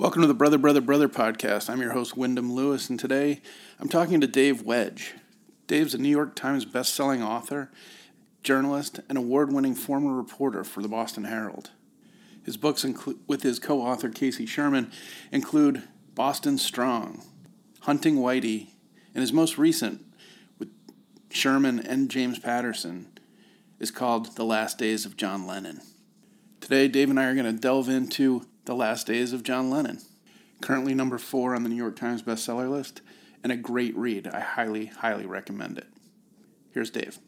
Welcome to the Brother, Brother, Brother podcast. I'm your host, Wyndham Lewis, and today I'm talking to Dave Wedge. Dave's a New York Times best-selling author, journalist, and award-winning former reporter for the Boston Herald. His books, inclu- with his co-author Casey Sherman, include Boston Strong, Hunting Whitey, and his most recent, with Sherman and James Patterson, is called The Last Days of John Lennon. Today, Dave and I are going to delve into the Last Days of John Lennon. Currently number four on the New York Times bestseller list, and a great read. I highly, highly recommend it. Here's Dave.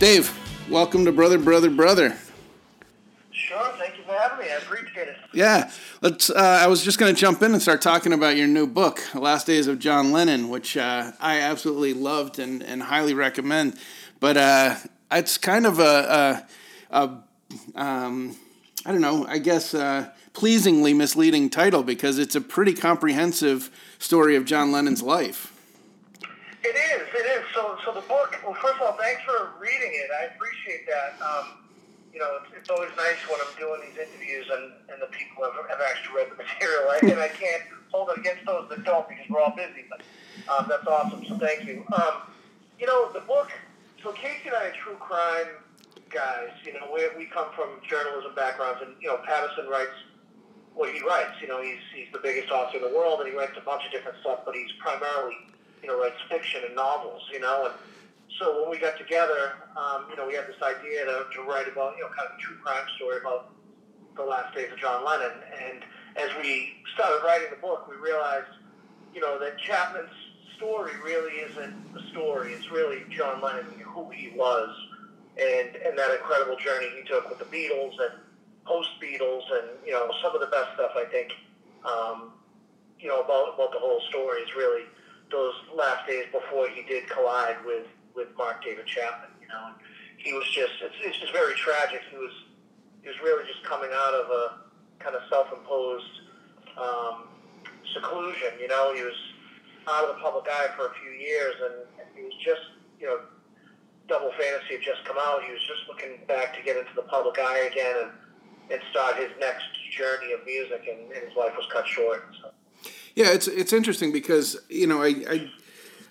Dave, welcome to Brother, Brother, Brother. Sure, thank you for having me. I appreciate it. Yeah, let's. Uh, I was just going to jump in and start talking about your new book, Last Days of John Lennon," which uh, I absolutely loved and, and highly recommend. But uh, it's kind of a, a, a um, I don't know, I guess uh, pleasingly misleading title because it's a pretty comprehensive story of John Lennon's life. It is, it is. So, so the book. Well, first of all, thanks for reading it. I appreciate that. Um, you know, it's, it's always nice when I'm doing these interviews and, and the people have, have actually read the material. I, and I can't hold it against those that don't because we're all busy. But um, that's awesome. So thank you. Um, you know, the book. So Casey and I are true crime guys. You know, we we come from journalism backgrounds, and you know, Patterson writes what he writes. You know, he's he's the biggest author in the world, and he writes a bunch of different stuff. But he's primarily you know, writes fiction and novels, you know, and so when we got together, um, you know, we had this idea to, to write about, you know, kind of a true crime story about the last days of John Lennon. And as we started writing the book, we realized, you know, that Chapman's story really isn't a story. It's really John Lennon, who he was, and and that incredible journey he took with the Beatles and post Beatles, and you know, some of the best stuff I think, um, you know, about about the whole story is really those last days before he did collide with with Mark David Chapman. You know, and he was just it's, it's just very tragic. He was he was really just coming out of a kind of self-imposed um, seclusion. You know, he was out of the public eye for a few years, and, he was just you know. Double Fantasy had just come out. He was just looking back to get into the public eye again and, and start his next journey of music, and, and his life was cut short. So. Yeah, it's it's interesting because you know I I,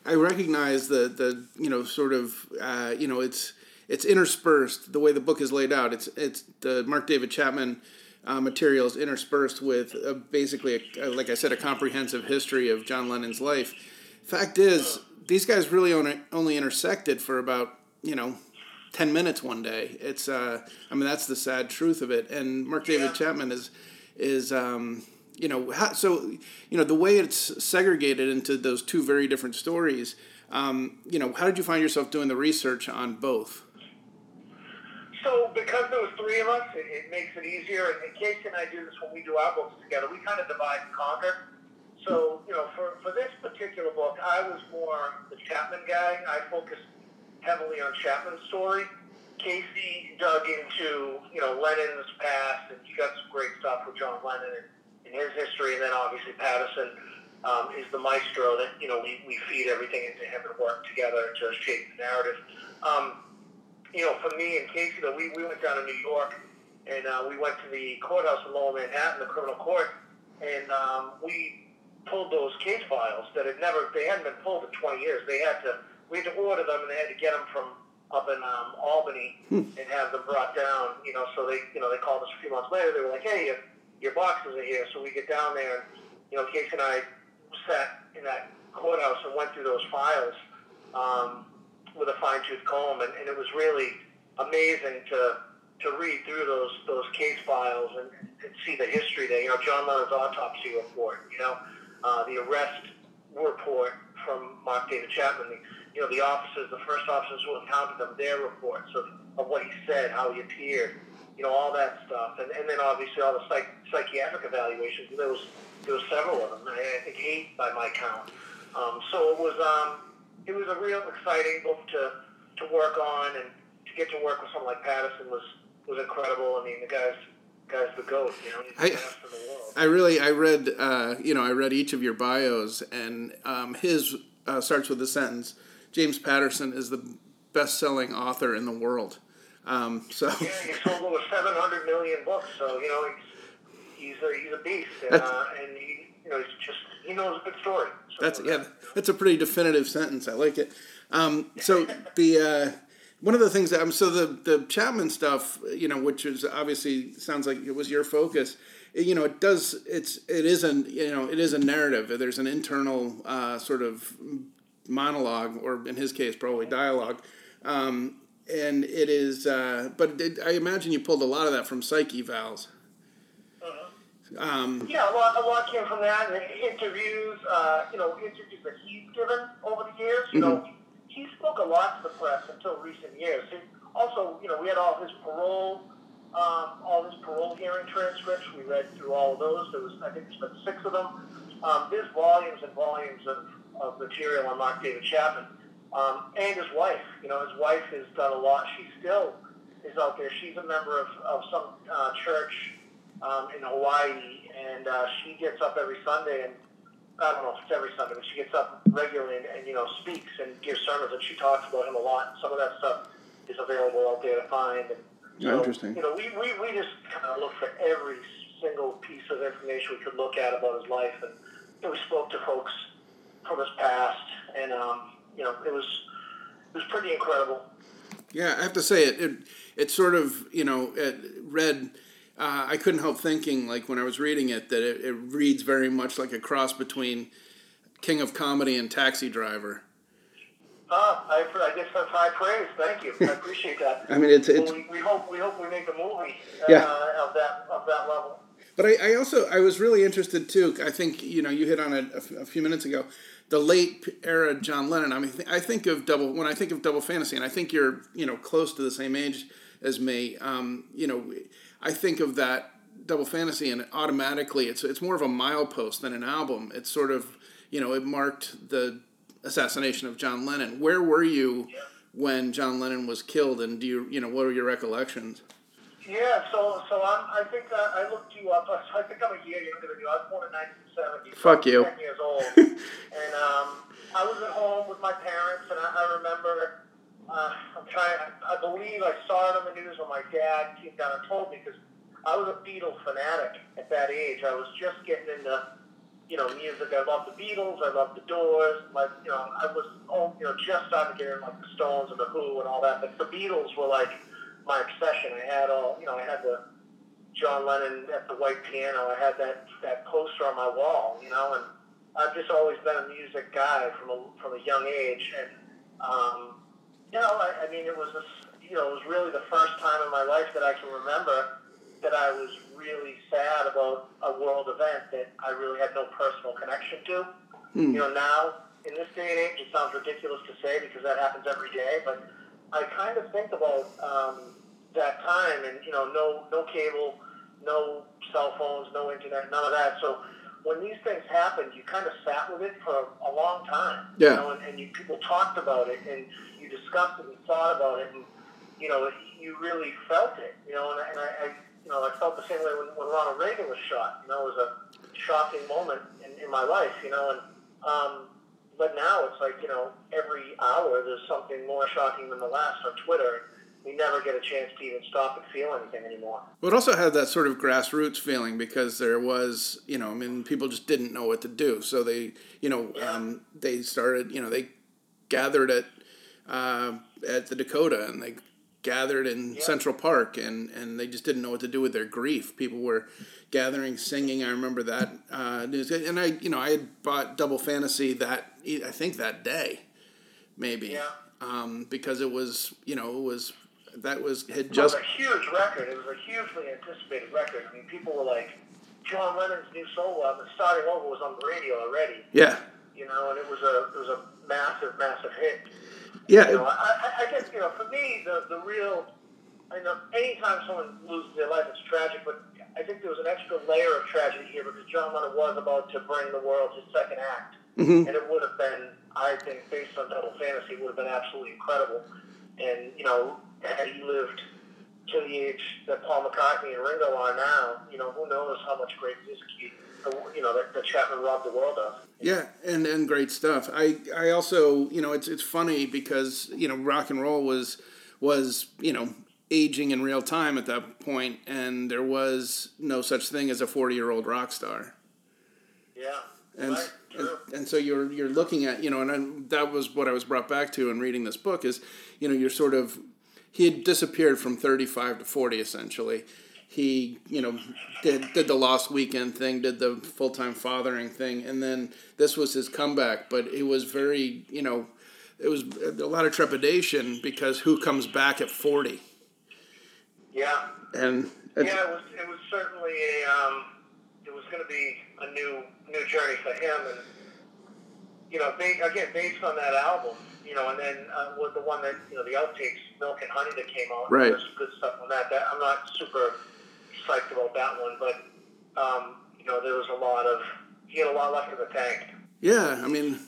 I recognize the the you know sort of uh, you know it's it's interspersed the way the book is laid out. It's it's the Mark David Chapman uh, materials interspersed with a, basically a, like I said a comprehensive history of John Lennon's life. Fact is, these guys really only only intersected for about you know 10 minutes one day. It's uh I mean that's the sad truth of it. And Mark David yeah. Chapman is is um you know so you know the way it's segregated into those two very different stories um, you know how did you find yourself doing the research on both? So because there was three of us it, it makes it easier. And, and casey and i do this when we do our books together. We kind of divide and conquer. So you know for, for this particular book i was more the chapman guy. I focused heavily on chapman's story. Casey dug into you know lennon's past and he got some great stuff with john lennon and in his history, and then obviously Patterson um, is the maestro that you know we, we feed everything into him and work together to shape the narrative. Um, you know, for me and Casey, though, we, we went down to New York and uh, we went to the courthouse in Lower Manhattan, the criminal court, and um, we pulled those case files that had never they hadn't been pulled in 20 years. They had to we had to order them and they had to get them from up in um, Albany hmm. and have them brought down. You know, so they you know they called us a few months later. They were like, hey your boxes are here. So we get down there, you know, Casey and I sat in that courthouse and went through those files um, with a fine tooth comb, and, and it was really amazing to to read through those those case files and, and see the history there. You know, John Lennon's autopsy report. You know, uh, the arrest report from Mark David Chapman. The, you know, the officers, the first officers who encountered him, their reports of, of what he said, how he appeared you know, all that stuff, and, and then obviously all the psych, psychiatric evaluations. There was there was several of them. I, I think eight by my count. Um, so it was um, it was a real exciting book to to work on, and to get to work with someone like Patterson was was incredible. I mean, the guy's guy's the goat. You know, he's the I- best in the world. I really, I read, uh, you know, I read each of your bios, and um, his uh, starts with the sentence: James Patterson is the best-selling author in the world. Um, so, Yeah, he sold over 700 million books, so you know he's he's a, he's a beast, and, uh, and he you know he's just he knows a good story. So, That's yeah. That's a pretty definitive sentence. I like it. Um, so the uh, one of the things that um, so the the Chapman stuff, you know, which is obviously sounds like it was your focus. It, you know, it does. It's it is an you know it is a narrative. There's an internal uh, sort of monologue, or in his case, probably dialogue. Um, and it is, uh, but it, I imagine you pulled a lot of that from psych evals. Um, Yeah, a lot, a lot came from that, and interviews, uh, you know, interviews that he's given over the years. You know, he spoke a lot to the press until recent years. He, also, you know, we had all his parole, um, all his parole hearing transcripts. We read through all of those. There was, I think, there's been six of them. Um, there's volumes and volumes of, of material on Mark David Chapman, um, and his wife. You know, his wife has done a lot. She still is out there. She's a member of, of some uh, church um, in Hawaii, and uh, she gets up every Sunday, and I don't know if it's every Sunday, but she gets up regularly and, and you know speaks and gives sermons, and she talks about him a lot. Some of that stuff is available out there to find. And Yeah, interesting. You know, we, we, we just kind of look for every single piece of information we could look at about his life, and you know, we spoke to folks from his past, and um, you know, it was it was pretty incredible. Yeah, I have to say it. It, it sort of you know it read. Uh, I couldn't help thinking like when I was reading it that it, it reads very much like a cross between King of Comedy and Taxi Driver. Uh, I, I guess that's high praise. Thank you. I appreciate that. I mean, it's it's. Well, we, we hope we hope we make a movie uh, Yeah. of that of that level. But I, I also I was really interested too. I think you know you hit on it a, f- a few minutes ago. The late era John Lennon. I mean, th- I think of double when I think of Double Fantasy, and I think you're you know close to the same age as me. Um, you know, I think of that Double Fantasy, and automatically it's it's more of a milepost than an album. It's sort of you know it marked the assassination of John Lennon. Where were you when John Lennon was killed, and do you you know what are your recollections? Yeah, so so I'm, I think uh, I looked you up. I think I'm a year younger than you. I was born in 1970. Fuck you. 10 years old, and um, I was at home with my parents, and I, I remember. Uh, I'm trying. I, I believe I saw it on the news when my dad came down and told me because I was a Beatles fanatic at that age. I was just getting into you know music. I loved the Beatles. I loved the Doors. My you know I was oh, you know just starting to get in like the Stones and the Who and all that. But the Beatles were like my obsession. I had all, you know, I had the John Lennon at the white piano. I had that that poster on my wall, you know, and I've just always been a music guy from a from a young age, and um, you know, I, I mean, it was this, you know, it was really the first time in my life that I can remember that I was really sad about a world event that I really had no personal connection to. You know, now in this day and age, it sounds ridiculous to say because that happens every day, but I kind of think about um, that time, and you know, no no cable, no cell phones, no internet, none of that. So when these things happened, you kind of sat with it for a long time. Yeah. You know, and, and you people talked about it, and you discussed it and thought about it, and you know, you really felt it. You know, and, I- and I, I you know, I felt the same way when, when Ronald Reagan was shot. You know, it was a shocking moment in, in my life. You know, and um, but now it's like, you know, every hour there's something more shocking than the last on Twitter. We never get a chance to even stop and feel anything anymore. Well, it also had that sort of grassroots feeling because there was, you know, I mean, people just didn't know what to do, so they, you know, um, they started, you know, they gathered at uh, at the Dakota and they gathered in Central Park and and they just didn't know what to do with their grief. People were gathering, singing. I remember that uh, news, and I, you know, I had bought Double Fantasy that I think that day, maybe, Yeah. um, because it was, you know, it was that was had just It was a huge record. It was a hugely anticipated record. I mean, people were like, John Lennon's new solo album, Starting Over, was on the radio already. yeah. You know, and it was a it was a massive, massive hit. Yeah, You know, I, I, guess you know, for me, the the real, I know, anytime someone loses their life, it's tragic. But I think there was an extra layer of tragedy here because John Lennon was about to bring the world his second act, Mhm. and it would have been I think based on Double Fantasy would have been absolutely incredible. And you know, had he lived to the age that Paul McCartney and Ringo are now, you know, who knows how much great music he, you know, that, that Chapman robbed the world of. Yeah, and, and great stuff. I, I also, you know, it's it's funny because you know rock and roll was was you know aging in real time at that point, and there was no such thing as a forty year old rock star. Yeah. And, right. and, and so you're you're looking at you know and I, that was what I was brought back to in reading this book is you know you're sort of he had disappeared from 35 to 40 essentially he you know did did the lost weekend thing did the full-time fathering thing and then this was his comeback but it was very you know it was a lot of trepidation because who comes back at 40 Yeah. and Yeah, it was it was certainly a um, going to be a new new journey for him, and you know, ba- again based on that album, you know, and then uh, with the one that you know the outtakes, Milk and Honey that came out, Right. There's good stuff on that. That I'm not super psyched about that one, but um, you know, there was a lot of he had a lot left in the tank. Yeah, I mean,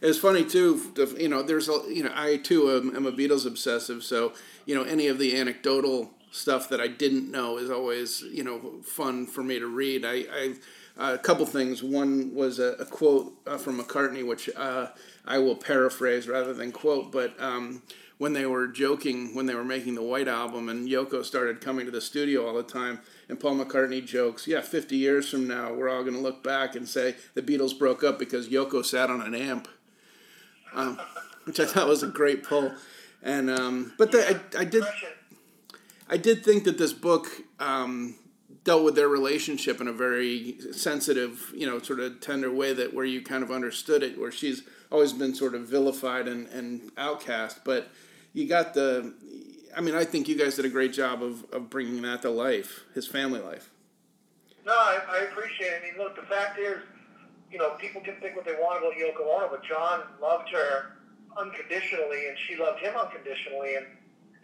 it's funny too. You know, there's a you know I too am, am a Beatles obsessive, so you know any of the anecdotal stuff that I didn't know is always you know fun for me to read. I, I uh, a couple things. One was a, a quote uh, from McCartney, which uh, I will paraphrase rather than quote, but. Um, when they were joking when they were making the White Album and Yoko started coming to the studio all the time and Paul McCartney jokes, yeah, 50 years from now we're all going to look back and say the Beatles broke up because Yoko sat on an amp. Um, which I thought was a great pull. And um, but the, I, I did. I did think that this book um, dealt with their relationship in a very sensitive, you know, sort of tender way that where you kind of understood it, where she's always been sort of vilified and, and outcast, but you got the, I mean, I think you guys did a great job of, of bringing that to life, his family life. No, I, I appreciate it. I mean, look, the fact is, you know, people can think what they want about Yoko Ono, but John loved her unconditionally, and she loved him unconditionally, and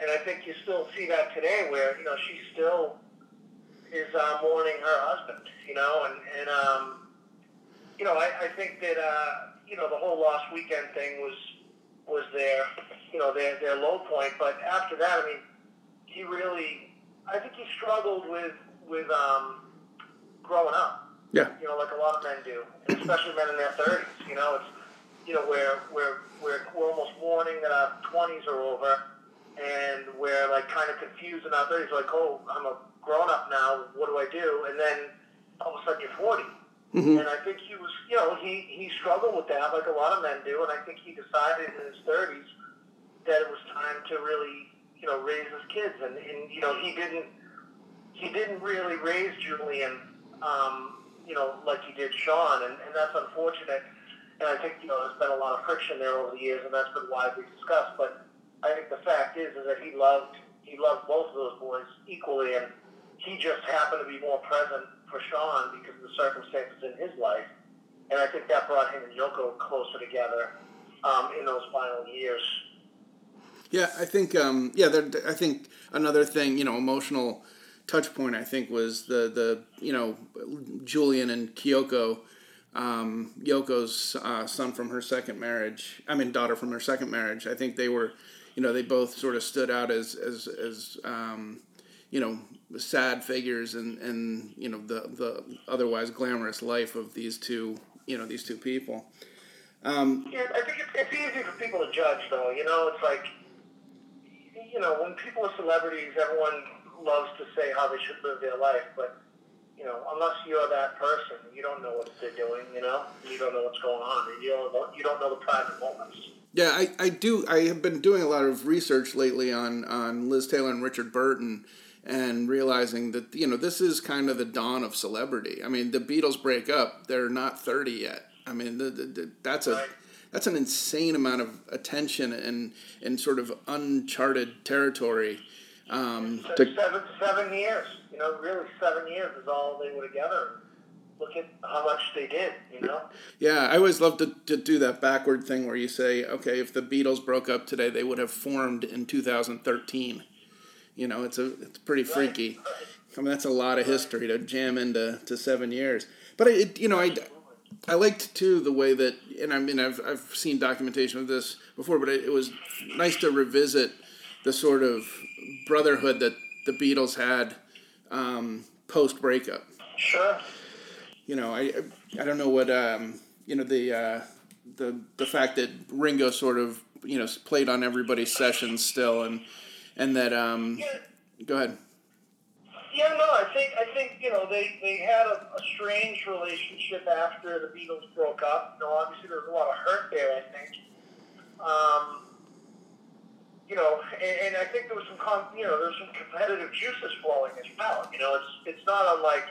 and I think you still see that today, where you know she still is uh, mourning her husband, you know, and and um, you know, I, I think that uh, you know the whole Lost Weekend thing was was their you know their their low point, but after that, I mean, he really, I think he struggled with with um, growing up Yeah. you know, like a lot of men do, and especially men in their thirties. You know, it's you know where we're we're we're almost mourning that our twenties are over, and we're like kind of confused in our thirties. Like, oh, I'm a grown up now. What do I do? And then all of a sudden you're 40. Mhm. And I think he was, you know, he he struggled with that like a lot of men do, and I think he decided in his thirties that it was time to really, you know, raise his kids, and, and you know, he didn't he didn't really raise Julian, um, you know, like he did Sean, and, and that's unfortunate. And I think you know there's been a lot of friction there over the years, and that's been widely discussed. But I think the fact is is that he loved he loved both of those boys equally, and he just happened to be more present for Sean because of the circumstances in his life. And I think that brought him and Yoko closer together um, in those final years. Yeah, I think um, yeah, there, I think another thing, you know, emotional touch point. I think was the the you know Julian and Kyoko, um, Yoko's uh, son from her second marriage. I mean, daughter from her second marriage. I think they were, you know, they both sort of stood out as as as um, you know sad figures and and you know the the otherwise glamorous life of these two you know these two people. Um, Yeah, I think it's, easy for people to judge, though. You know, it's like, you know, when people are celebrities, everyone loves to say how they should live their life, but you know, unless you're that person, you don't know what they're doing. You know, you don't know what's going on. You don't know, you don't know the private moments. Yeah, I, I do. I have been doing a lot of research lately on, on Liz Taylor and Richard Burton and realizing that, you know, this is kind of the dawn of celebrity. I mean, the Beatles break up, they're not 30 yet. I mean, the, the, the, that's a. Right. That's an insane amount of attention and, and sort of uncharted territory. Um, to, seven seven years. You know, really seven years is all they were together. Look at how much they did. You know. Yeah, I always love to, to do that backward thing where you say, okay, if the Beatles broke up today, they would have formed in 2013. You know, it's a it's pretty freaky. I mean, that's a lot of history to jam into to seven years. But it, you know, I, I liked too the way that, and I mean, I've I've seen documentation of this before, but it, it was nice to revisit the sort of brotherhood that the Beatles had um, post breakup. Sure. You know, I I don't know what um, you know the uh, the the fact that Ringo sort of you know played on everybody's sessions still, and and that um, Yeah. go ahead. Yeah, no, I think I think you know they they had a, a strange relationship after the Beatles broke up. You know, obviously there was a lot of hurt there. I think. Um, you know, and, and I think there was some com- you know there's some competitive juices flowing as well. You know, it's it's not unlike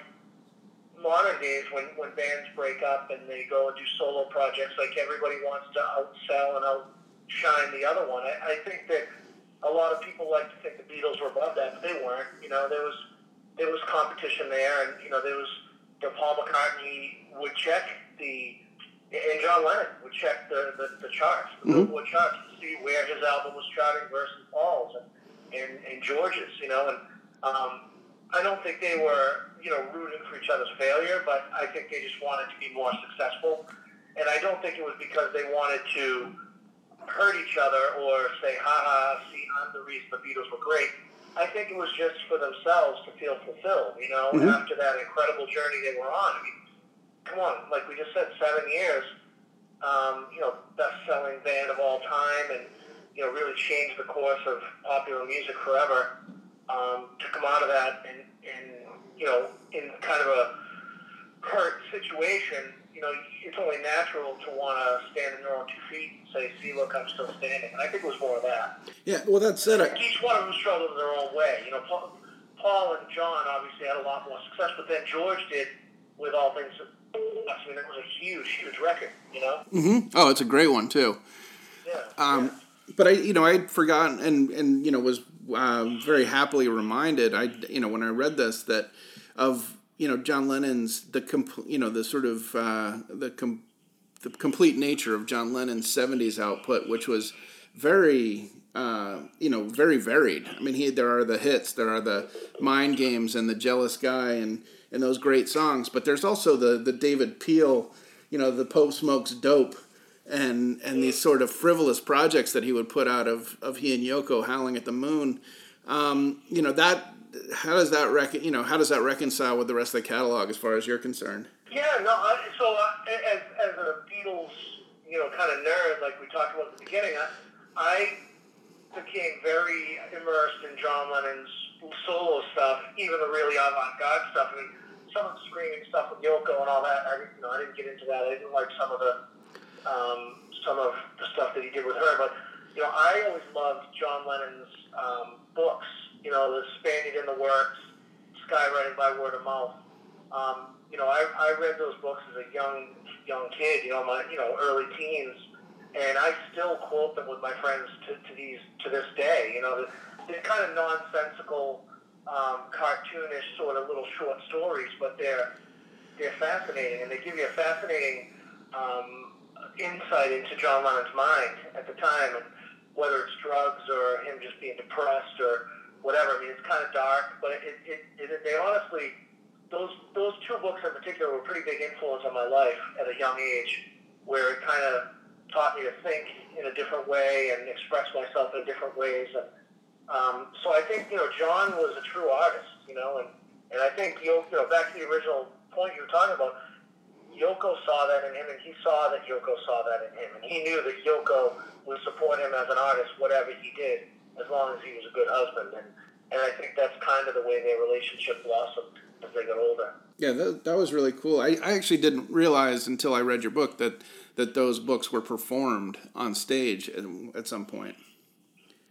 modern days when when bands break up and they go and do solo projects. Like everybody wants to outsell and outshine the other one. I, I think that a lot of people like to think the Beatles were above that, but they weren't. You know, there was there was competition there, and you know there was you know, Paul McCartney would check the and John Lennon would check the the, the charts, the Mhm. Billboard charts, to see where his album was charting versus Paul's and and, and George's. You know, and um, I don't think they were you know rooting for each other's failure, but I think they just wanted to be more successful, and I don't think it was because they wanted to hurt each other or say, ha ha, see, I'm the reason the Beatles were great. I think it was just for themselves to feel fulfilled, you know, Mhm. after that incredible journey they were on. I mean, come on, like we just said, seven years, um, you know, best-selling band of all time and, you know, really changed the course of popular music forever. Um, to come out of that and, and, you know, in kind of a hurt situation, you know, it's only natural to want to stand on your own two feet and say, see, look, I'm still standing. And I think it was more of that. Yeah. Well, that said, I, Each one of them struggled in their own way. You know, Paul, Paul and John obviously had a lot more success, but then George did with All Things. I mean, it was a huge, huge record, you know? Mm-hmm. oh, it's a great one too. Yeah. Um, yeah. but I, you know, I'd forgotten and and you know was very happily reminded. I, you know, when I read this that of you know John Lennon's the complete, you know, the sort of uh, the com- the complete nature of John Lennon's '70s output, which was very. Uh, you know, very varied. I mean, he there are the hits, there are the mind games, and the jealous guy, and and those great songs. But there's also the the David Peel, you know, the Pope smokes dope, and and these sort of frivolous projects that he would put out of of he and Yoko howling at the moon. Um, you know that how does that rec- you know how does that reconcile with the rest of the catalog as far as you're concerned? Yeah, no. I, so uh, as as a Beatles, you know, kind of nerd, like we talked about at the beginning, I, I became very immersed in John Lennon's solo stuff, even the really avant-garde stuff. I mean, some of the screaming stuff with Yoko and all that. I, you know, I didn't get into that. I didn't like some of the um, some of the stuff that he did with her, but you know, I always loved John Lennon's um, books. You know, the Spaniard in the Works, Skywriting by Word of Mouth. Um, you know, I, I read those books as a young young kid. You know, my you know early teens, and I still quote them with my friends to, to these to this day. You know, they're kind of nonsensical, um, cartoonish sort of little short stories, but they're they're fascinating, and they give you a fascinating um, insight into John Lennon's mind at the time, and whether it's drugs or him just being depressed or whatever. I mean, it's kind of dark, but it, it, it, they honestly those those two books in particular were a pretty big influence on my life at a young age, where it kind of taught me to think in a different way and express myself in different ways. And um, so I think you know John was a true artist, you know, and and I think you know back to the original point you were talking about. Yoko saw that in him, and he saw that Yoko saw that in him, and he knew that Yoko would support him as an artist, whatever he did, as long as he was a good husband. And and I think that's kind of the way their relationship blossomed as they got older. Yeah, that, that was really cool. I, I actually didn't realize until I read your book that that those books were performed on stage at, at some point.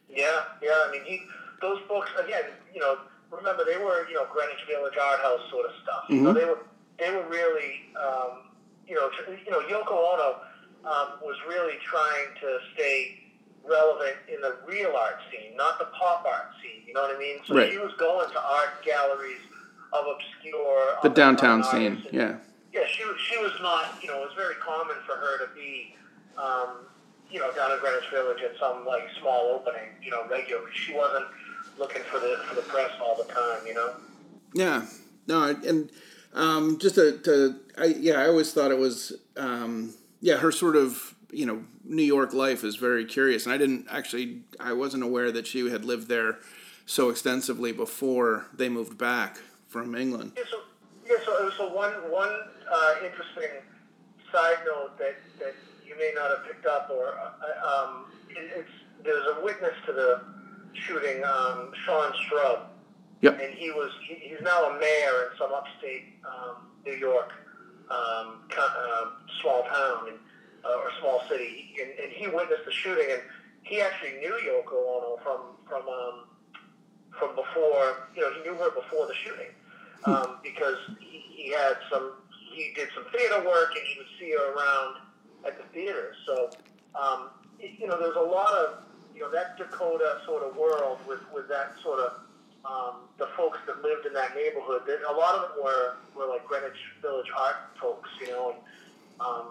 Yeah, yeah. I mean, he those books again. You know, remember they were you know Greenwich Village art house sort of stuff. You know, Mhm. they were they were really um, you know tr- you know Yoko Ono um, was really trying to stay relevant in the real art scene, not the pop art scene. You know what I mean? So Right. she was going to art galleries of obscure The downtown scene, and- yeah. yeah, she was- she was not. You know, it was very common for her to be, um, you know, down in Greenwich Village at some like small opening. You know, regularly. She wasn't looking for the for the press all the time. You know. Yeah, no, and Um, just to, to I, yeah, I always thought it was, um, yeah, her sort of, you know, New York life is very curious. And I didn't actually, I wasn't aware that she had lived there so extensively before they moved back from England. Yeah, so, yeah, so, so one, one uh, interesting side note that, that you may not have picked up, or uh, um, it, it's there's a witness to the shooting, um, Sean Strub. Yep. And he was he, he's now a mayor in some upstate um, New York um, uh, small town and, uh, or small city, and, and he witnessed the shooting, and he actually knew Yoko Ono from from um, from before. You know, he knew her before the shooting um, because he, he had some he did some theater work, and he would see her around at the theater. So um, it, you know, there's a lot of you know that Dakota sort of world with with that sort of um, the folks that lived in that neighborhood. That a lot of them were were like Greenwich Village art folks, you know. And, um,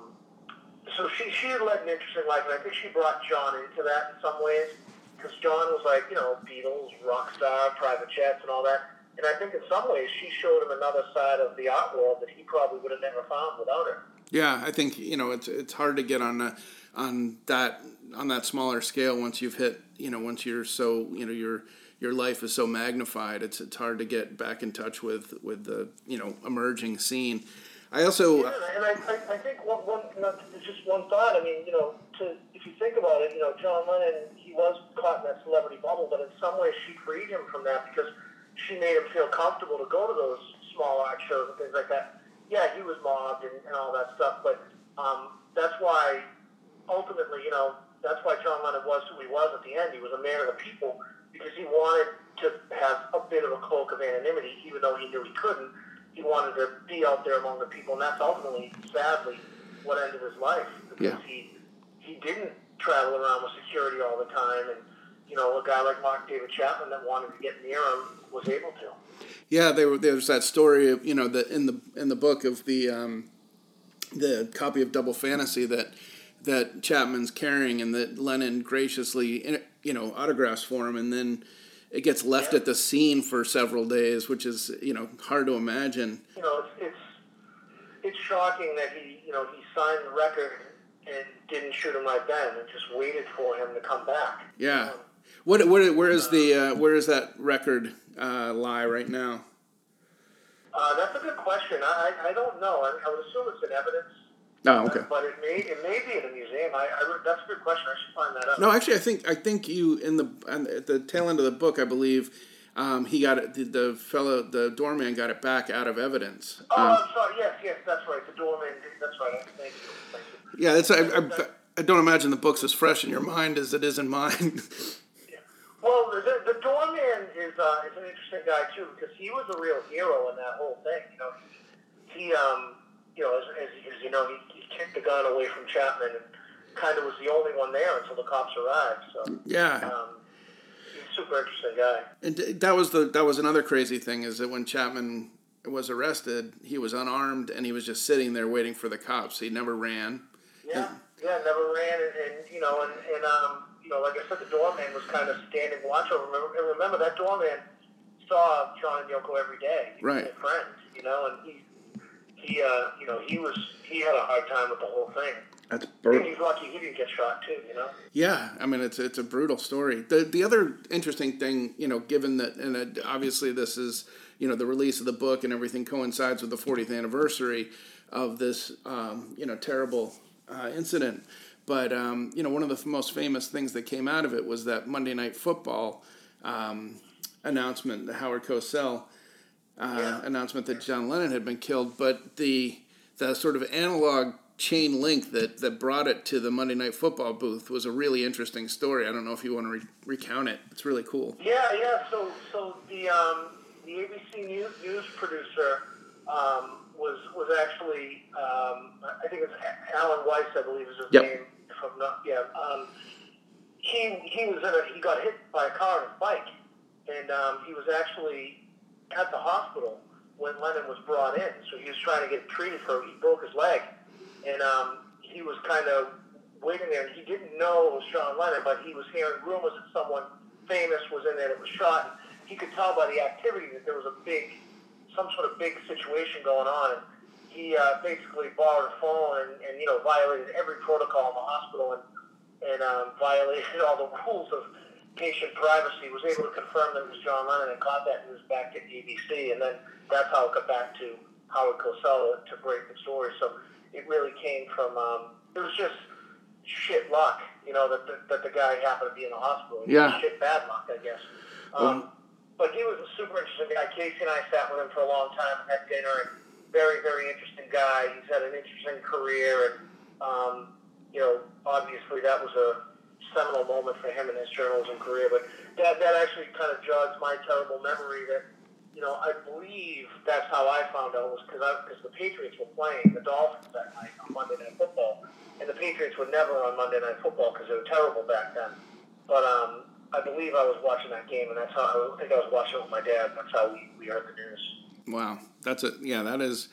so she she had led an interesting life, and I think she brought John into that in some ways because John was like you know Beatles, rock star, private jets, and all that. And I think in some ways she showed him another side of the art world that he probably would have never found without her. Yeah, I think you know it's it's hard to get on a, on that on that smaller scale once you've hit you know once you're so you know your your life is so magnified. It's it's hard to get back in touch with with the you know emerging scene. I also yeah, and I, I, I think one, one not just one thought. I mean, you know, to if you think about it, you know, John Lennon he was caught in that celebrity bubble, but in some ways she freed him from that because she made him feel comfortable to go to those small art shows and things like that. Yeah, he was mobbed and, and all that stuff, but um, that's why ultimately, you know, that's why John Lennon was who he was at the end. He was a man of the people because he wanted to have a bit of a cloak of anonymity, even though he knew he couldn't. He wanted to be out there among the people, and that's ultimately, sadly, what ended his life because Yeah. he he didn't travel around with security all the time, and you know, a guy like Mark David Chapman that wanted to get near him was able to. Yeah, there, there's that story of you know the in the in the book of the um, the copy of Double Fantasy that that Chapman's carrying and that Lennon graciously you know autographs for him and then it gets left Yeah. at the scene for several days, which is you know hard to imagine. you know, it's, it's it's shocking that he, you know, he signed the record and didn't shoot him right then, and just waited for him to come back. Yeah. Um, What what where is the uh, where is that record uh, lie right now? uh, that's a good question. I, I I don't know. I, I would assume it's in evidence. Oh, okay. But it may it may be in a museum. I, I that's a good question. I should find that out. No, actually, I think I think you in the at the tail end of the book, I believe um, he got it. The, the fellow, the doorman, got it back out of evidence. Oh, Um, I'm sorry. Yes, yes, that's right. The doorman. That's right. Thank you. Thank you. yeah, it's. I, I, I don't imagine the book's as fresh in your mind as it is in mine. Well, the, the doorman is uh, is an interesting guy too because he was a real hero in that whole thing. You know, he um, you know, as, as, as you know, he, he kicked the gun away from Chapman and kind of was the only one there until the cops arrived. So yeah, um, he's a super interesting guy. and that was the that was another crazy thing is that when Chapman was arrested, he was unarmed and he was just sitting there waiting for the cops. He never ran. Yeah, yeah, never ran, and, and you know, and, and um, you know, like I said, the doorman was kind of standing watch over. Remember, and remember that doorman saw John and Yoko every day. Right. friends, you know, and he, he, uh, you know, he was, he had a hard time with the whole thing. That's brutal. he's lucky he didn't get shot too, you know. Yeah, I mean it's it's a brutal story. The the other interesting thing, you know, given that and it, obviously this is you know the release of the book and everything coincides with the 40th anniversary of this um, you know terrible uh, incident. But um, you know one of the most famous things that came out of it was that Monday Night Football um, announcement, the Howard Cosell uh, Yeah. announcement that John Lennon had been killed. But the the sort of analog chain link that, that brought it to the Monday Night Football booth was a really interesting story. I don't know if you want to re- recount it. It's really cool. Yeah, yeah. So, so the um, the ABC News, news producer um, was was actually um, I think it's Alan Weiss, I believe is his Yep. name. I'm not, yeah. Um, he he was in a he got hit by a car on his bike, and um, he was actually at the hospital when Lennon was brought in. So he was trying to get treated for he broke his leg, and um, he was kind of waiting there. And he didn't know it was Sean Lennon, but he was hearing rumors that someone famous was in there that was shot. He could tell by the activity that there was a big some sort of big situation going on. And he uh, basically borrowed a phone and, and you know violated every protocol in the hospital and and um, violated all the rules of patient privacy. Was able to confirm that it was John Lennon and caught that news back to ABC, and then that's how it got back to Howard Cosell to break the story. So it really came from um, it was just shit luck, you know, that the, that the guy happened to be in the hospital. Yeah. Shit bad luck, I guess. Um, but he was a super interesting guy. Casey and I sat with him for a long time and had dinner. And very, very interesting guy. He's had an interesting career, and um, you know, obviously that was a seminal moment for him in his journalism career. But that that actually kind of jogs my terrible memory that. You know, I believe that's how I found out was because because the Patriots were playing the Dolphins that night on Monday Night Football, and the Patriots were never on Monday Night Football because they were terrible back then. But um, I believe I was watching that game, and that's how I think I was watching it with my dad. That's how we, we heard the news. Wow, that's a yeah. That is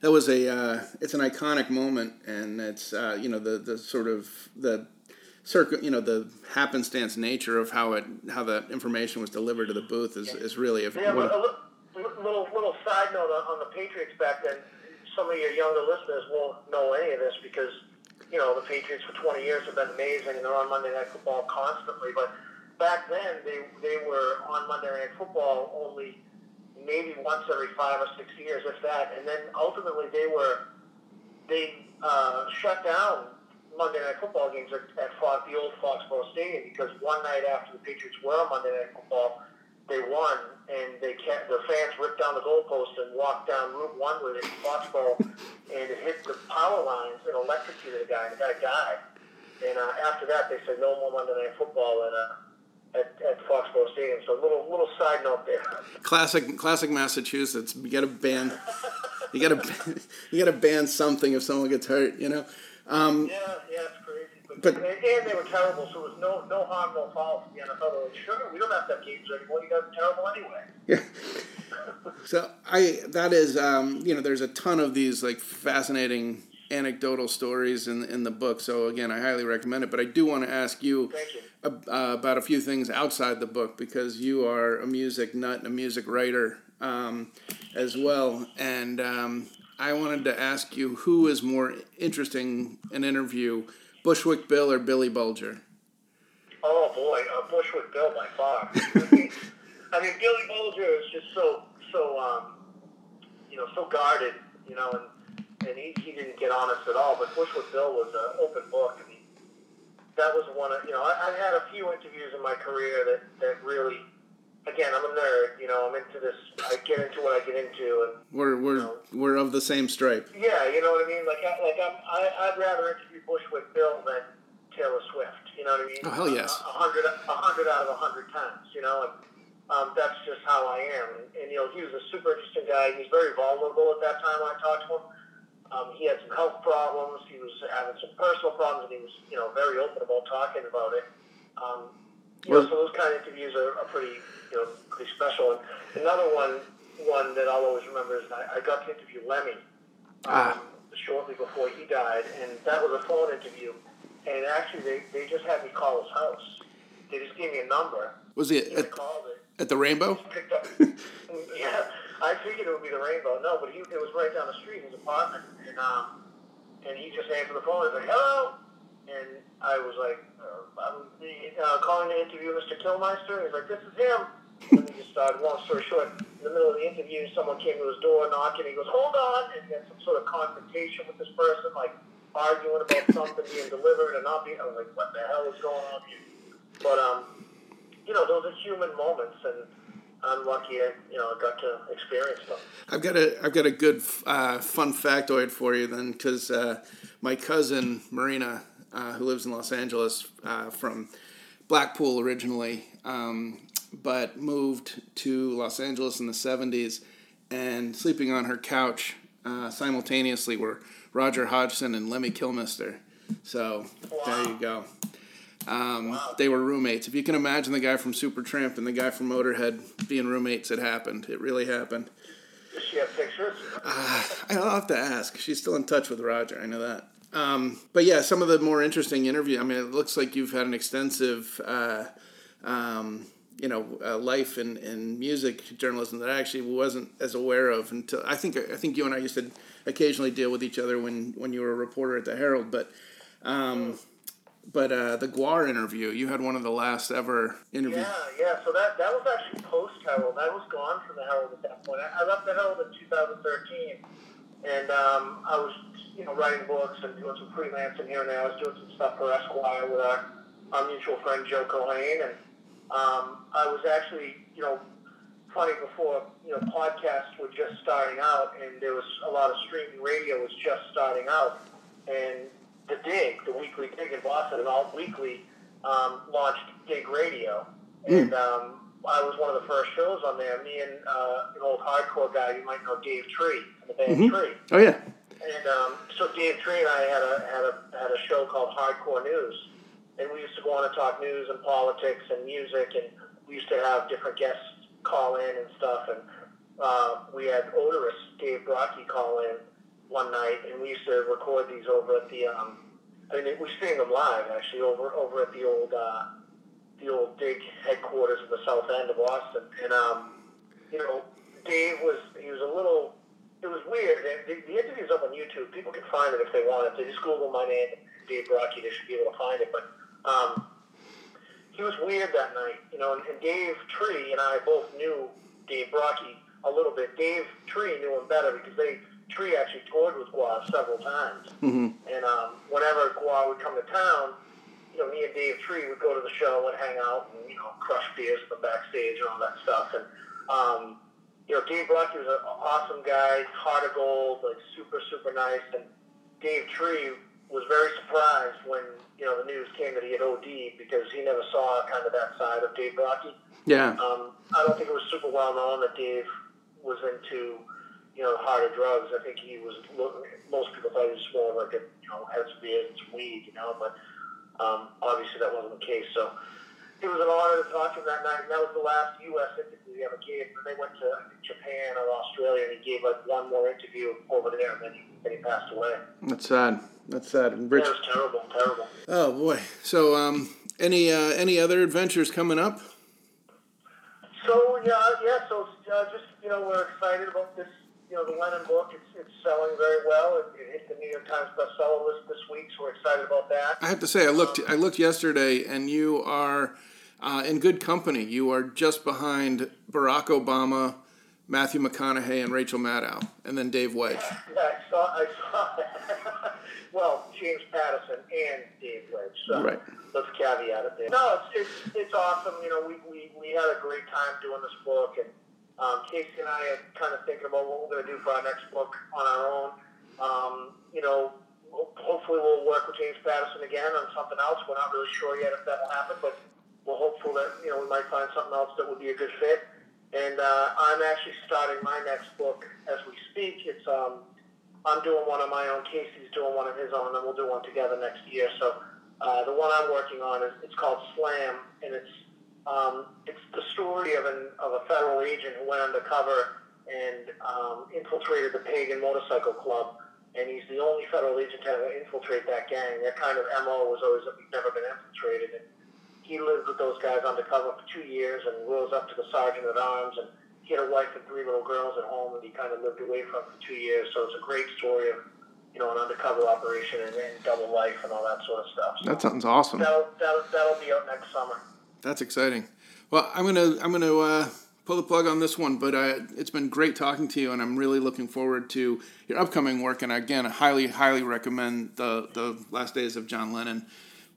that was a uh, it's an iconic moment, and it's uh, you know the the sort of the you know the happenstance nature of how it how that information was delivered to the booth is, is really a, Yeah, but a a- li- little little side note on, on the Patriots back then. Some of your younger listeners won't know any of this because you know the Patriots for 20 years have been amazing and they're on Monday Night Football constantly. But back then they they were on Monday Night Football only maybe once every five or six years, if that. And then ultimately they were they uh, shut down Monday Night Football games at, at Fox, the old Foxborough Stadium because one night after the Patriots were on Monday Night Football, they won and they kept, the fans ripped down the goalpost and walked down Route One with it in Foxborough, and it hit the power lines and electrocuted a guy, and the guy died. And uh, after that, they said no more Monday Night Football at uh, at, at Foxborough Stadium. So a little little side note there. classic classic Massachusetts. You got to ban you got to you got to ban something if someone gets hurt. You know. Um, Yeah, yeah, it's crazy. But, But- and, and they were terrible, so it was no no harm, no foul for the NFL. They're like, sure, we don't have to have games anymore. You guys are terrible anyway. Yeah. So I that is um, you know there's a ton of these like fascinating anecdotal stories in in the book. So again, I highly recommend it. But I do want to ask you, Thank you. uh, about a few things outside the book because you are a music nut and a music writer um, as well. And um, I wanted to ask you who is more interesting an interview, Bushwick Bill or Billy Bulger? Oh boy, uh, Bushwick Bill by far. I mean, Billy Bulger is just so so um, you know so guarded, you know, and and he, he didn't get honest at all. But Bushwick Bill was an open book. I mean, that was one of you know I, I've had a few interviews in my career that that really. Again, I'm a nerd. You know, I'm into this. I get into what I get into, and We're we're No. we're of the same stripe. Yeah, you know what I mean. Like, I, like I'm, I, I'd rather interview Bushwick Bill than Taylor Swift. You know what I mean? Oh, hell yes. A, a hundred, a hundred out of a hundred times. You know, and um, that's just how I am. And, and you know, he was a super interesting guy. He was very vulnerable at that time when I talked to him. Um, he had some health problems. He was having some personal problems, and he was, you know, very open about talking about it. Um, you know, so those kind of interviews are, are pretty, you know, pretty special. And another one, one that I'll always remember is I, I got to interview Lemmy um, Ah. shortly before he died, and that was a phone interview. And actually, they, they just had me call his house. They just gave me a number. Was he And at, it. at the Rainbow? Yeah, I figured it would be the rainbow. No, but he, it was right down the street, his apartment, and um, and he just answered the phone. He's like, "Hello," and I was like, uh, "I'm uh, calling to interview Mr. Kilmister." He's like, "This is him." And we just started. Long story short, in the middle of the interview, someone came to his door knocking. He goes, "Hold on!" And he had some sort of confrontation with this person, like arguing about something being delivered and not being. I was like, "What the hell is going on here?" But um, you know, those are human moments, and I'm lucky I, you know, got to experience them. I've got a I've got a good uh, fun factoid for you then, because uh, my cousin Marina, uh, who lives in Los Angeles, uh, from Blackpool originally, um, but moved to Los Angeles in the '70s, and sleeping on her couch uh, simultaneously were Roger Hodgson and Lemmy Kilmister. So there you go. Um, They were roommates. If you can imagine the guy from Supertramp and the guy from Motorhead being roommates, it happened. It really happened. Does she have pictures? I'll have to ask. She's still in touch with Roger. I know that. Um, but yeah, some of the more interesting interview. I mean, it looks like you've had an extensive uh, um, you know uh, life in, and music journalism that I actually wasn't as aware of until I think I think you and I used to occasionally deal with each other when when you were a reporter at the Herald, but. Um, but uh, the GWAR interview, you had one of the last ever interviews. Yeah, yeah. So that, that was actually post Herald. I was gone from the Herald at that point. I, I left the Herald in 2013, and um, I was, you know, writing books and doing some freelancing here and there. I was doing some stuff for Esquire with our, our mutual friend Joe Culhane, and um, I was actually, you know, funny before, you know, podcasts were just starting out, and there was a lot of streaming radio was just starting out, and the Dig, the weekly Dig in Boston, and all weekly um, launched Dig Radio, and um, I was one of the first shows on there. Me and uh, an old hardcore guy you might know, Dave Tree, from the band Tree. Oh yeah. And um, so Dave Tree and I had a had a had a show called Hardcore News, and we used to go on and talk news and politics and music, and we used to have different guests call in and stuff. And uh, we had Oderus Dave Brockie call in one night, and we used to record these over at the. Um, I mean, we streamed them live actually over over at the old uh, the old Dig headquarters in the south end of Boston, and um, you know, Dave was he was a little. It was weird. And the, the interview's up on YouTube. People can find it if they want it. They just Google my name, Dave Brockie. They should be able to find it. But um, he was weird that night, you know. And, and Dave Tree and I both knew Dave Brockie a little bit. Dave Tree knew him better because they Tree actually toured with GWAR several times. Mm-hmm. And um, whenever GWAR would come to town, you know, me and Dave Tree would go to the show and hang out and, you know, crush beers in the backstage and all that stuff. And, um, you know, Dave Brockie was an awesome guy, heart of gold, like super, super nice. And Dave Tree was very surprised when, you know, the news came that he had OD'd because he never saw kind of that side of Dave Brockie. Yeah. Um, I don't think it was super well known that Dave was into, you know, harder drugs. I think he was. Most people thought he was more like a, you know, had some beers and some weed, you know. But um, obviously that wasn't the case. So it was an honor to talk to him that night. And that was the last U.S. interview he ever gave. And they went to Japan or Australia, and he gave like one more interview over there, and then he, then he passed away. That's sad. That's sad. Rich. It was terrible, terrible. Oh boy. So, um, any uh, any other adventures coming up? So yeah, yeah. So uh, just you know, we're excited about this. You know, the Lennon book. It's it's selling very well. It, it hit the New York Times bestseller list this week, so we're excited about that. I have to say, I looked I looked yesterday, and you are uh, in good company. You are just behind Barack Obama, Matthew McConaughey, and Rachel Maddow, and then Dave Wedge. Yeah, I saw. I saw that. well, James Patterson and Dave Wedge. So Right. let's caveat it there. No, it's, it's it's awesome. You know, we, we, we had a great time doing this book, and um, Casey and I are kind of thinking about what we're going to do for our next book on our own. Um, you know, hopefully we'll work with James Patterson again on something else. We're not really sure yet if that will happen, but we're hopeful that you know we might find something else that would be a good fit. And uh, I'm actually starting my next book as we speak. It's um, I'm doing one of my own. Casey's doing one of his own, and we'll do one together next year. So uh, the one I'm working on is it's called Slam, and it's um, it's the story of an of a federal agent who went undercover and um, infiltrated the Pagan Motorcycle Club. And he's the only federal agent to ever infiltrate that gang. Their kind of MO was always that we've never been infiltrated. And he lived with those guys undercover for two years and rose up to the sergeant at arms. And he had a wife and three little girls at home, and he kind of lived away from for two years. So it's a great story of you know an undercover operation and, and double life and all that sort of stuff. So That sounds awesome. that'll, that'll that'll be out next summer. That's exciting. Well, I'm gonna I'm gonna uh, pull the plug on this one, but uh, it's been great talking to you, and I'm really looking forward to your upcoming work. And again, I highly highly recommend the the Last Days of John Lennon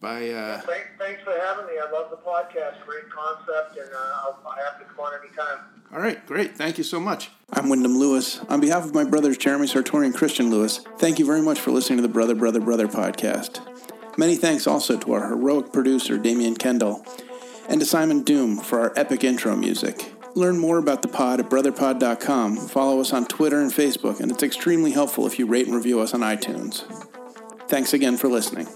by. Uh, Thanks, thanks for having me. I love the podcast. Great concept, and uh, I'll, I have to come on anytime. all right, great. Thank you so much. I'm Wyndham Lewis. On behalf of my brothers Jeremy Sartori and Christian Lewis, thank you very much for listening to the Brother Brother Brother podcast. Many thanks also to our heroic producer Damian Kendall and to Simon Doom for our epic intro music. Learn more about the pod at brotherpod.com. Follow us on Twitter and Facebook, and it's extremely helpful if you rate and review us on iTunes. Thanks again for listening.